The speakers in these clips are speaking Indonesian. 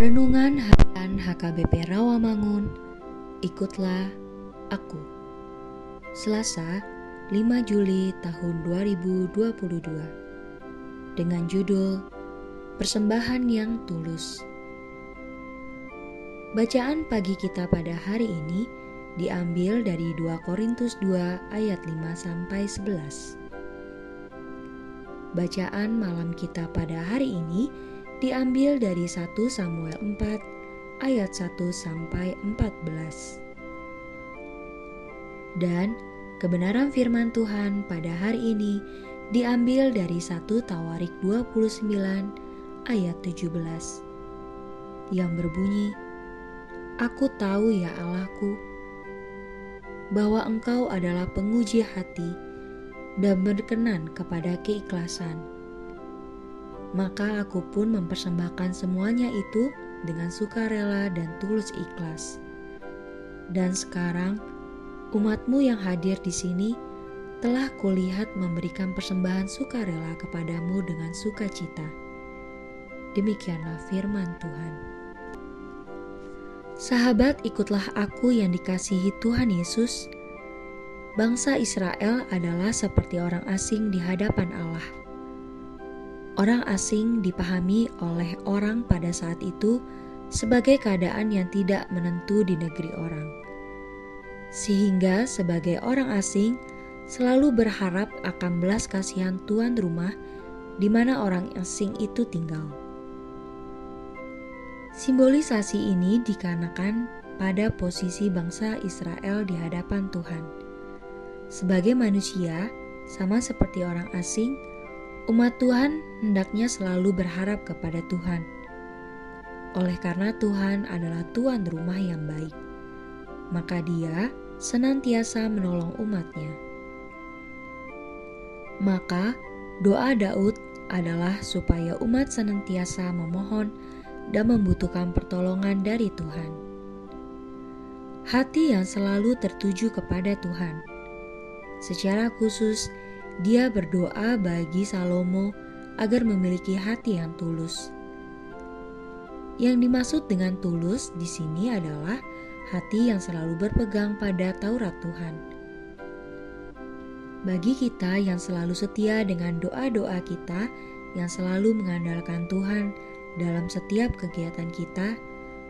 Renungan Harian HKBP Rawamangun. Ikutlah Aku. Selasa 5 Juli tahun 2022 Dengan judul Persembahan yang Tulus. Bacaan pagi kita pada hari ini diambil dari 2 Korintus 2 ayat 5 sampai 11. Bacaan malam kita pada hari ini diambil dari 1 Samuel 4 ayat 1 sampai 14. Dan kebenaran firman Tuhan pada hari ini diambil dari 1 Tawarik 29 ayat 17 yang berbunyi Aku tahu ya Allahku bahwa Engkau adalah penguji hati dan berkenan kepada keikhlasan maka aku pun mempersembahkan semuanya itu dengan sukarela dan tulus ikhlas. Dan sekarang, umatmu yang hadir di sini telah kulihat memberikan persembahan sukarela kepadamu dengan sukacita. Demikianlah firman Tuhan. Sahabat, ikutlah aku yang dikasihi Tuhan Yesus. Bangsa Israel adalah seperti orang asing di hadapan Allah Orang asing dipahami oleh orang pada saat itu sebagai keadaan yang tidak menentu di negeri orang. Sehingga sebagai orang asing selalu berharap akan belas kasihan tuan rumah di mana orang asing itu tinggal. Simbolisasi ini dikarenakan pada posisi bangsa Israel di hadapan Tuhan. Sebagai manusia, sama seperti orang asing, Umat Tuhan hendaknya selalu berharap kepada Tuhan. Oleh karena Tuhan adalah tuan rumah yang baik, maka Dia senantiasa menolong umatnya. Maka doa Daud adalah supaya umat senantiasa memohon dan membutuhkan pertolongan dari Tuhan. Hati yang selalu tertuju kepada Tuhan. Secara khusus, dia berdoa bagi Salomo agar memiliki hati yang tulus. Yang dimaksud dengan tulus di sini adalah hati yang selalu berpegang pada Taurat Tuhan. Bagi kita yang selalu setia dengan doa-doa kita, yang selalu mengandalkan Tuhan dalam setiap kegiatan kita,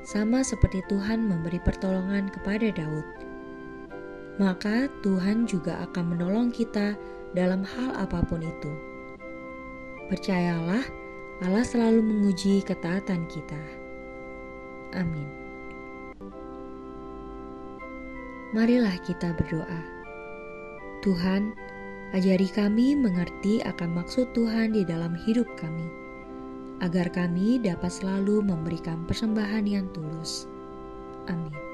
sama seperti Tuhan memberi pertolongan kepada Daud, maka Tuhan juga akan menolong kita dalam hal apa pun itu. Percayalah, Allah selalu menguji ketaatan kita. Amin. Marilah kita berdoa. Tuhan, ajari kami mengerti akan maksud Tuhan di dalam hidup kami, agar kami dapat selalu memberikan persembahan yang tulus. Amin.